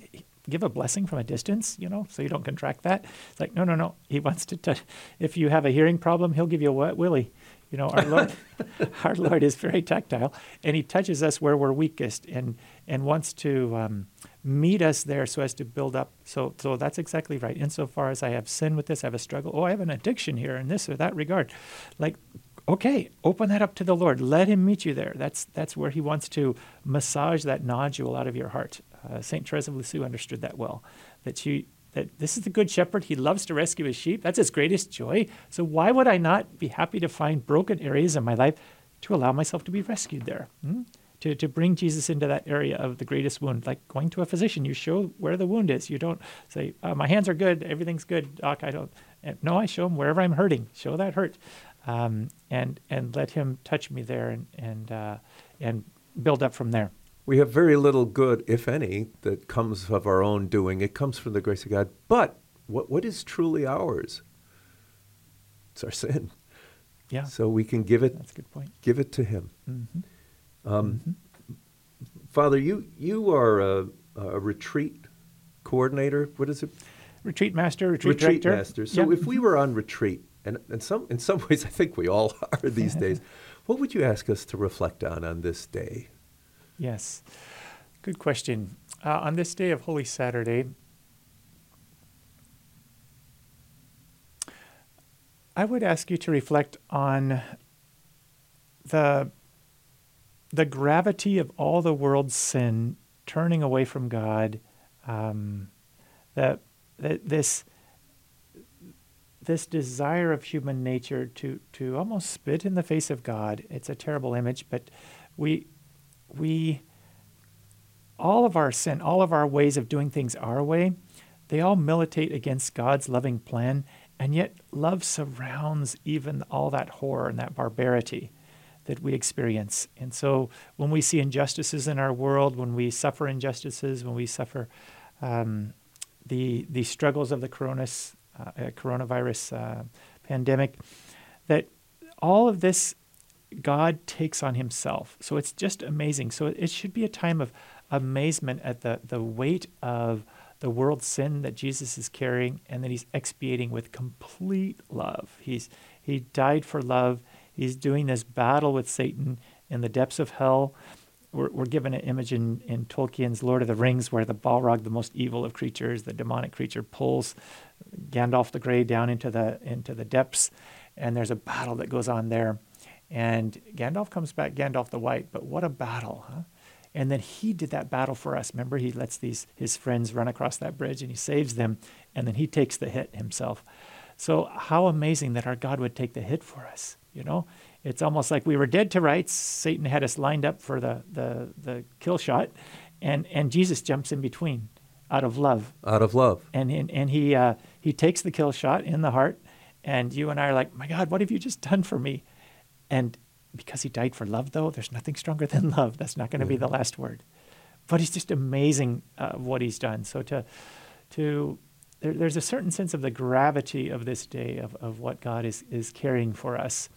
C: give a blessing from a distance you know so you don't contract that. It's like no no no. He wants to touch if you have a hearing problem he'll give you a wet willy. You know our lord our lord is very tactile and he touches us where we're weakest and and wants to um, meet us there so as to build up. So so that's exactly right. Insofar as i have sin with this i have a struggle. Oh i have an addiction here in this or that regard. Like okay, open that up to the Lord. Let Him meet you there. That's that's where He wants to massage that nodule out of your heart. Uh, Saint Teresa of Lisieux understood that well. That you that this is the good shepherd. He loves to rescue his sheep. That's his greatest joy. So why would I not be happy to find broken areas in my life to allow myself to be rescued there? Hmm? To, to bring Jesus into that area of the greatest wound, like going to a physician, you show where the wound is. You don't say, oh, "My hands are good, everything's good, doc." I don't. No, I show him wherever I'm hurting. Show that hurt um, and and let Him touch me there and and uh, and build up from there.
B: We have very little good, if any, that comes of our own doing. It comes from the grace of God. But what what is truly ours? It's our sin.
C: Yeah.
B: So we can give it.
C: That's a good point.
B: Give it to Him.
C: Mm-hmm. Um, mm-hmm.
B: Father, you you are a, a retreat coordinator. What is it?
C: Retreat master, retreat,
B: retreat
C: director.
B: master. So
C: Yeah.
B: if we were on retreat, and in some in some ways, I think we all are these days. What would you ask us to reflect on on this day?
C: Yes. Good question. Uh, on this day of Holy Saturday, I would ask you to reflect on the the gravity of all the world's sin, turning away from God, um, that, that this this desire of human nature to to almost spit in the face of God. It's a terrible image, but we we all of our sin, all of our ways of doing things our way, they all militate against God's loving plan, and yet love surrounds even all that horror and that barbarity that we experience. And so when we see injustices in our world, when we suffer injustices, when we suffer um, the the struggles of the coronas, uh, uh, coronavirus uh, pandemic, that all of this God takes on Himself. So it's just amazing. So it should be a time of amazement at the the weight of the world's sin that Jesus is carrying, and that He's expiating with complete love. He's He died for love. He's doing this battle with Satan in the depths of hell. We're, we're given an image in, in Tolkien's Lord of the Rings where the Balrog, the most evil of creatures, the demonic creature, pulls Gandalf the Grey down into the into the depths, and there's a battle that goes on there. And Gandalf comes back, Gandalf the White, but what a battle, huh? And then he did that battle for us. Remember, he lets these his friends run across that bridge and he saves them, and then he takes the hit himself. So how amazing that our God would take the hit for us. You know, it's almost like we were dead to rights. Satan had us lined up for the the the kill shot, and and Jesus jumps in between, out of love,
B: Out of love.
C: and and, and he uh, he takes the kill shot in the heart, and you and I are like, my God, what have you just done for me? And because he died for love, though, there's nothing stronger than love. That's not going to be the last word. But he's just amazing uh, what he's done. So to to there, there's a certain sense of the gravity of this day of, of what God is is carrying for us.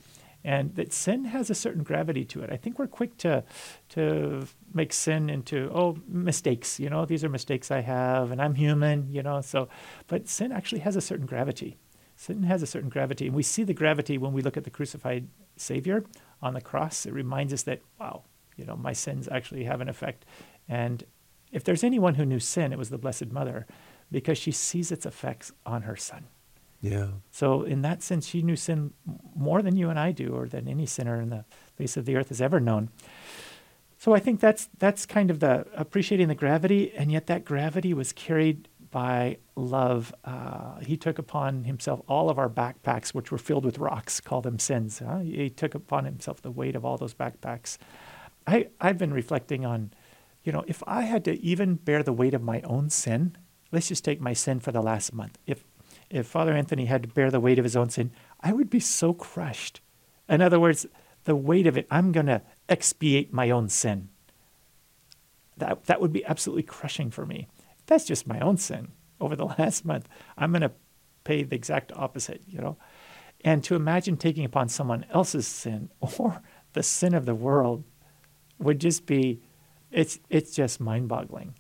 C: And that sin has a certain gravity to it. I think we're quick to to make sin into oh mistakes. You know, these are mistakes I have, and I'm human. You know, so but sin actually has a certain gravity. Sin has a certain gravity, and we see the gravity when we look at the crucified Savior on the cross. It reminds us that wow, you know, my sins actually have an effect. And if there's anyone who knew sin, it was the Blessed Mother, because she sees its effects on her Son.
B: Yeah.
C: So in that sense, she knew sin more than you and I do, or than any sinner in the face of the earth has ever known. So I think that's that's kind of the appreciating the gravity, and yet that gravity was carried by love. Uh, he took upon himself all of our backpacks, which were filled with rocks, call them sins. huh? He took upon himself the weight of all those backpacks. I I've been reflecting on, you know, if I had to even bear the weight of my own sin, let's just take my sin for the last month. If if Father Anthony had to bear the weight of his own sin, I would be so crushed. In other words, the weight of it, I'm going to expiate my own sin. That, that would be absolutely crushing for me. That's just my own sin over the last month. I'm going to pay the exact opposite, you know. And to imagine taking upon someone else's sin or the sin of the world would just be, it's, it's just mind boggling.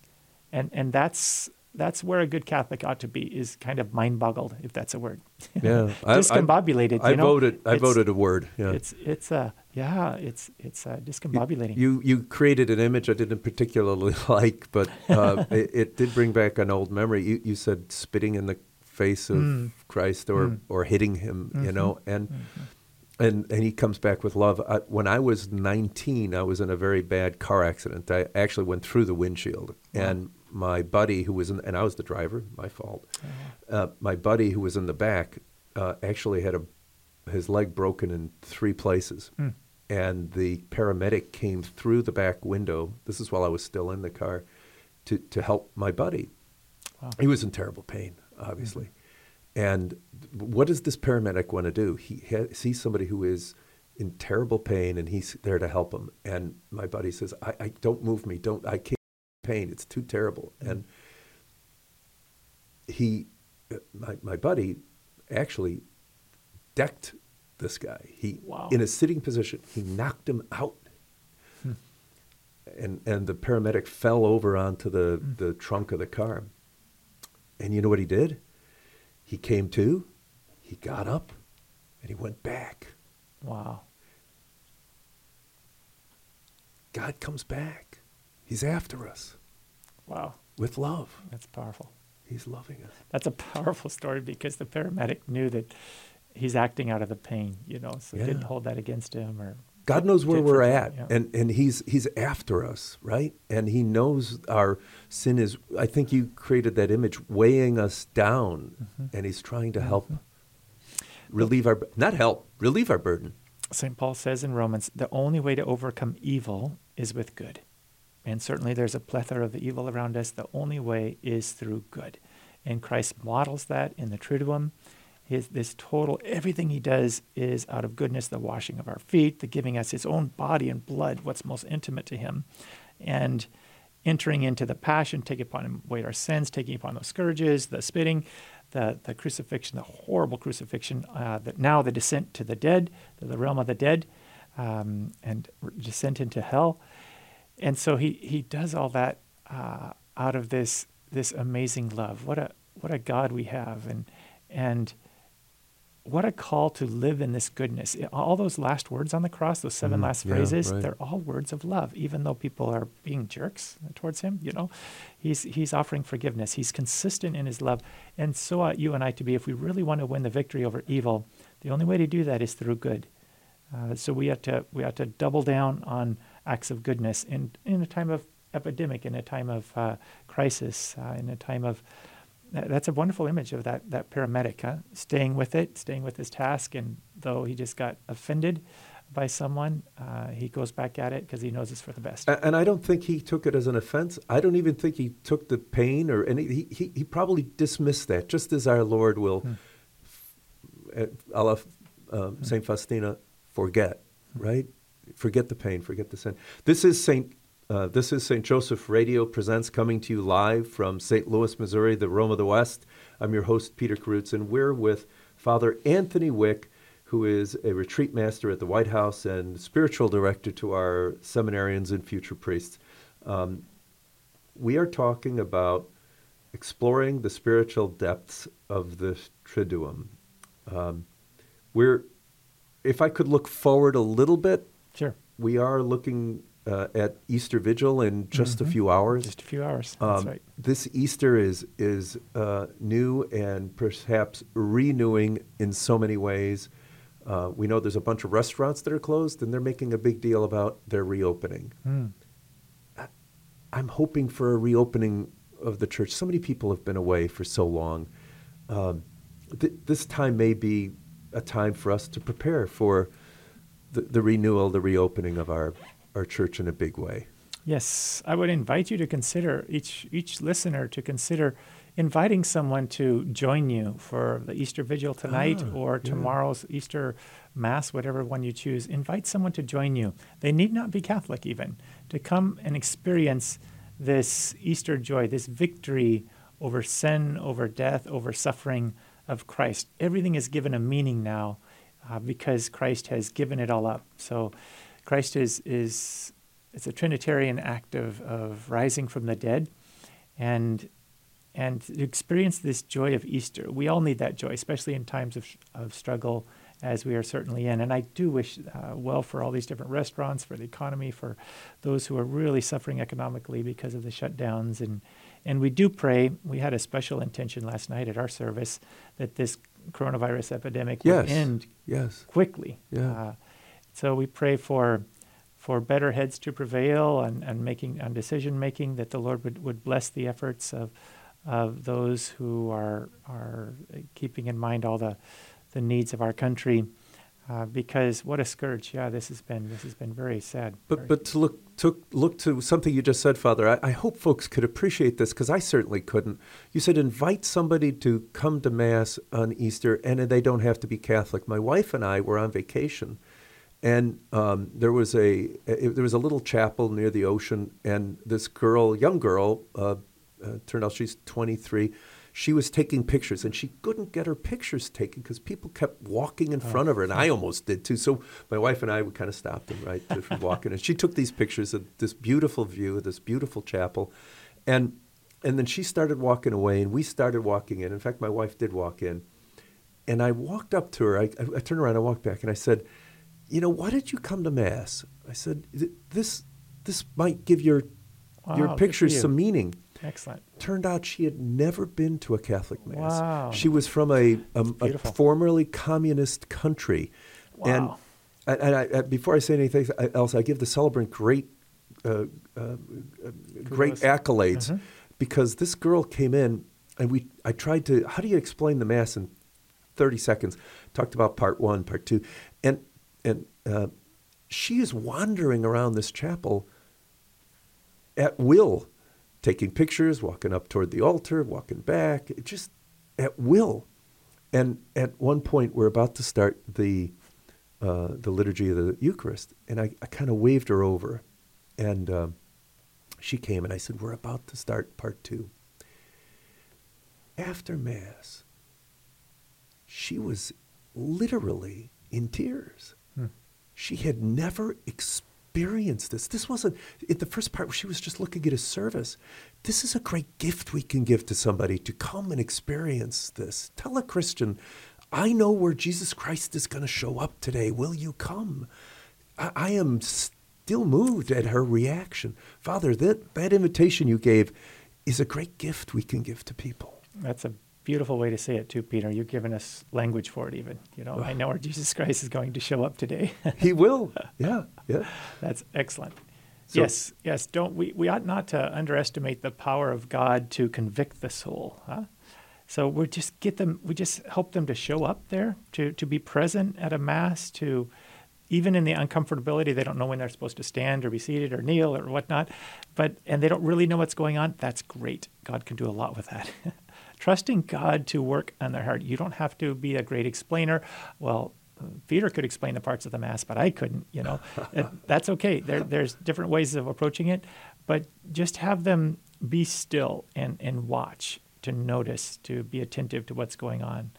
C: And, and that's, that's where a good Catholic ought to be is kind of mind boggled, if that's a word.
B: Yeah. I- I-
C: discombobulated.
B: I
C: you know?
B: voted. I
C: It's-
B: voted a word. Yeah.
C: It's it's uh yeah it's it's uh, discombobulating.
B: You you created an image I didn't particularly like, but uh, it, it did bring back an old memory. You you said spitting in the face of
C: Mm.
B: Christ or
C: Mm.
B: or hitting him, you
C: Mhm.
B: know, and
C: Mhm.
B: and and he comes back with love. I, when I was 19, I was in a very bad car accident. I actually went through the windshield, and my buddy who was in, and I was the driver, my fault. Uh, my buddy who was in the back uh, actually had a his leg broken in three places,
C: Mm.
B: And the paramedic came through the back window. This is while I was still in the car, to to help my buddy.
C: Wow.
B: He was in terrible pain, obviously. And what does this paramedic want to do? He ha- sees somebody who is in terrible pain, and he's there to help him. And my buddy says, "I, I don't move me. Don't. I can't. Pain. It's too terrible." And he, uh, my my buddy, actually decked this guy. He
C: Wow.
B: in a sitting position. He knocked him out. and and the paramedic fell over onto the
C: Mm.
B: the trunk of the car. And you know what he did? He came to, he got up, and he went back.
C: Wow.
B: God comes back. He's after us
C: Wow.
B: with love.
C: That's powerful.
B: He's loving us.
C: That's a powerful story because the paramedic knew that he's acting out of the pain, you know, so didn't hold that against him or
B: God knows where we're at,
C: yeah.
B: and and he's he's after us, right? And he knows our sin is. I think you created that image, weighing us down,
C: Mm-hmm.
B: and he's trying to help relieve our not help relieve our burden.
C: St. Paul says in Romans, the only way to overcome evil is with good. And certainly there's a plethora of evil around us. The only way is through good. And Christ models that in the Triduum. His, this total, everything he does is out of goodness, the washing of our feet, the giving us his own body and blood, what's most intimate to him, and entering into the passion, taking upon him weight our sins, taking upon those scourges, the spitting, the, the crucifixion, the horrible crucifixion, uh, that now the descent to the dead, the realm of the dead, um, and descent into hell. And so he, he does all that uh, out of this this amazing love. What a what a God we have, and and what a call to live in this goodness. All those last words on the cross, those 7
B: Mhm.
C: last
B: Yeah,
C: phrases,
B: right.
C: they're all words of love, even though people are being jerks towards him. You know, he's he's offering forgiveness. He's consistent in his love, and so ought you and I to be. If we really want to win the victory over evil, the only way to do that is through good. Uh, so we have to we have to double down on acts of goodness in in a time of epidemic, in a time of uh, crisis, uh, in a time of that's a wonderful image of that that paramedic, huh? staying with it, staying with his task, and though he just got offended by someone, uh, he goes back at it because he knows it's for the best.
B: A- And I don't think he took it as an offense. I don't even think he took the pain or any. He he, he probably dismissed that, just as our Lord will,
C: Hmm.
B: a la um, Saint Faustina, forget, right? Forget the pain, forget the sin. This is Saint. Uh, this is St. Joseph Radio presents coming to you live from St. Louis, Missouri, the Rome of the West. I'm your host, Peter Karutz, and we're with Father Anthony Wieck, who is a retreat master at the White House and spiritual director to our seminarians and future priests. Um, we are talking about exploring the spiritual depths of the Triduum. Um, we're, if I could look forward a little bit,
C: Sure,
B: we are looking uh, at Easter Vigil in just a
C: Mhm.
B: few hours.
C: just a few hours. That's
B: Um,
C: right.
B: This Easter is is uh, new and perhaps renewing in so many ways. Uh, we know there's a bunch of restaurants that are closed, and they're making a big deal about their reopening.
C: Hmm.
B: I'm hoping for a reopening of the church. So many people have been away for so long. Um, th- this time may be a time for us to prepare for the, the renewal, the reopening of our, our church in a big way.
C: Yes, I would invite you to consider each each listener to consider inviting someone to join you for the Easter Vigil tonight
B: Ah,
C: or
B: yeah.
C: tomorrow's Easter Mass, whatever one you choose. Invite someone to join you. They need not be Catholic even to come and experience this Easter joy, this victory over sin, over death, over suffering of Christ. Everything is given a meaning now uh, because Christ has given it all up. So Christ is is it's a Trinitarian act of, of rising from the dead, and and to experience this joy of Easter. We all need that joy, especially in times of, of struggle, as we are certainly in. And I do wish uh, well for all these different restaurants, for the economy, for those who are really suffering economically because of the shutdowns. And and we do pray. We had a special intention last night at our service that this coronavirus epidemic
B: Yes.
C: would end
B: Yes.
C: quickly.
B: Yeah.
C: Uh, so we pray for for better heads to prevail and, and making on decision making that the Lord would, would bless the efforts of of those who are are keeping in mind all the the needs of our country. Uh, because what a scourge! Yeah, this has been this has been very sad.
B: But
C: Very-
B: but to look to look to something you just said, Father. I, I hope folks could appreciate this because I certainly couldn't. You said invite somebody to come to mass on Easter, and they don't have to be Catholic. My wife and I were on vacation, and um, there was a, a there was a little chapel near the ocean, and this girl, young girl, uh, uh, turned out she's 23. she was taking pictures and she couldn't get her pictures taken because people kept walking in front of her and i almost did too so my wife and i we kind of stopped them right from walking and she took these pictures of this beautiful view of this beautiful chapel and and then she started walking away and we started walking in in fact my wife did walk in and i walked up to her i, I, I turned around i walked back and i said you know why did you come to mass i said this this might give your
C: Wow,
B: your pictures
C: you.
B: some meaning
C: Excellent.
B: turned out she had never been to a Catholic mass.
C: Wow.
B: She was from a, a, a formerly communist country.
C: Wow.
B: And, and I, I, before I say anything else, I give the celebrant great, uh, uh, great accolades
C: Mhm.
B: because this girl came in and we. I tried to. How do you explain the mass in thirty seconds? Talked about part one, part two, and and uh, she is wandering around this chapel at will, taking pictures, walking up toward the altar, walking back, just at will. And at one point, we're about to start the uh, the liturgy of the Eucharist, and I, I kind of waved her over, and um, she came, and I said, "We're about to start part two. After Mass, she was literally in tears. She had never experienced this. This wasn't in the first part where she was just looking at a service. This is a great gift we can give to somebody to come and experience this. Tell a Christian, I know where Jesus Christ is going to show up today. Will you come? I, I am still moved at her reaction. Father, that, that invitation you gave is a great gift we can give to people.
C: That's a beautiful way to say it too, Peter. You've given us language for it even. You know, I know where Jesus Christ is going to show up today.
B: He will. Yeah, yeah.
C: That's excellent.
B: So-
C: yes, yes. Don't we? We ought not to underestimate the power of God to convict the soul. Huh? So we just get them. We just help them to show up there, to to be present at a mass, to even in the uncomfortability, they don't know when they're supposed to stand or be seated or kneel or whatnot, but and they don't really know what's going on. That's great. God can do a lot with that. Trusting God to work on their heart. You don't have to be a great explainer. Well, Peter could explain the parts of the mass, but I couldn't. You know, that's okay. There, there's different ways of approaching it, but just have them be still and and watch, to notice, to be attentive to what's going on,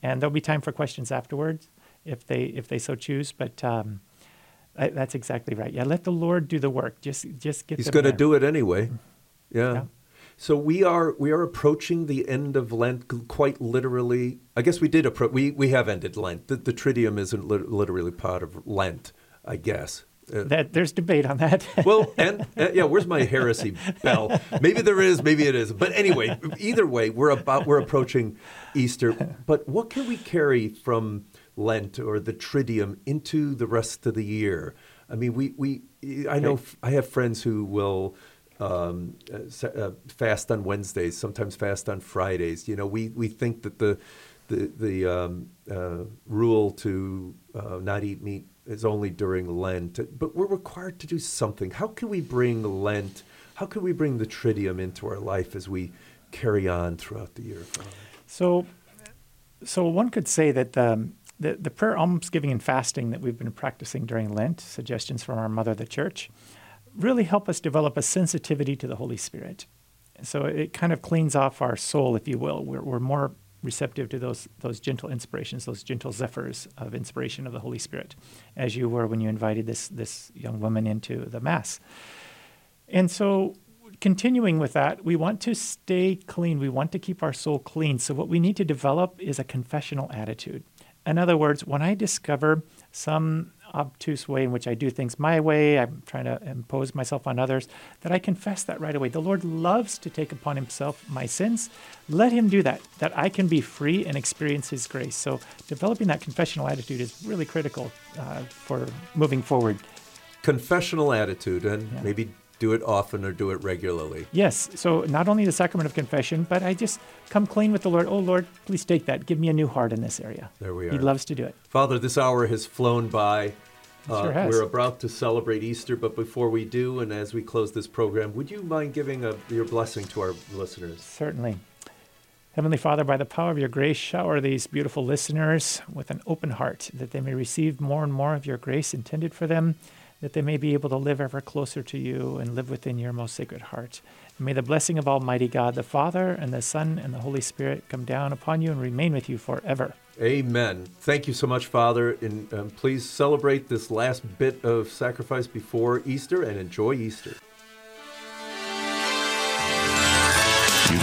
C: and there'll be time for questions afterwards if they if they so choose. But um, I, that's exactly right. Yeah, let the Lord do the work. Just just get.
B: He's going to do it anyway. Yeah.
C: Yeah.
B: So we are we are approaching the end of Lent quite literally. I guess we did approach. We we have ended Lent. The, the Triduum isn't lit- literally part of Lent. I guess. Uh,
C: That there's debate on that.
B: well, and uh, yeah, where's my heresy bell? Maybe there is, maybe it is. But anyway, either way, we're about we're approaching Easter. But what can we carry from Lent or the Triduum into the rest of the year? I mean, we we I know. I have friends who will um, uh, uh, fast on Wednesdays, sometimes fast on Fridays. You know, we we think that the the the um, uh, rule to uh, not eat meat is only during Lent, but we're required to do something. How can we bring Lent? How can we bring the Triduum into our life as we carry on throughout the year?
C: So, so one could say that um, the the prayer, almsgiving, and fasting that we've been practicing during Lent, suggestions from our mother, the Church, really help us develop a sensitivity to the Holy Spirit. So it kind of cleans off our soul, if you will. We're, we're more receptive to those those gentle inspirations, those gentle zephyrs of inspiration of the Holy Spirit, as you were when you invited this this young woman into the Mass. And so, continuing with that, we want to stay clean. We want to keep our soul clean. So, what we need to develop is a confessional attitude. In other words, when I discover some obtuse way in which I do things my way, I'm trying to impose myself on others, that I confess that right away. The Lord loves to take upon himself my sins. Let him do that, that I can be free and experience his grace. So, developing that confessional attitude is really critical uh, for moving forward.
B: Confessional attitude, and
C: Yeah.
B: maybe do it often or do it regularly.
C: Yes. So not only the sacrament of confession, but I just come clean with the Lord. Oh Lord, please take that. Give me a new heart in this area.
B: There we are.
C: He loves to do it.
B: Father, this hour has flown by. Uh,
C: Sure has.
B: We're about to celebrate Easter, but before we do, and as we close this program, would you mind giving a, your blessing to our listeners?
C: Certainly. Heavenly Father, by the power of your grace, shower these beautiful listeners with an open heart that they may receive more and more of your grace intended for them, that they may be able to live ever closer to you and live within your most sacred heart. And may the blessing of Almighty God, the Father, and the Son, and the Holy Spirit come down upon you and remain with you forever.
B: Amen. Thank you so much, Father. And um, please celebrate this last bit of sacrifice before Easter and enjoy Easter.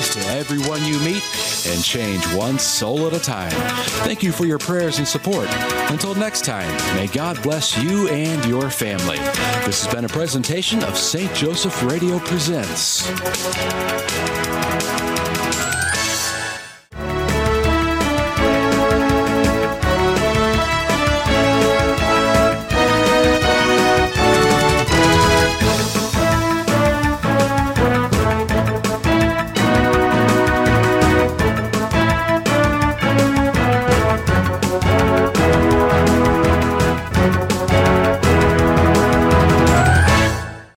A: To everyone you meet and change one soul at a time. Thank you for your prayers and support. Until next time, may God bless you and your family. This has been a presentation of St. Joseph Radio Presents.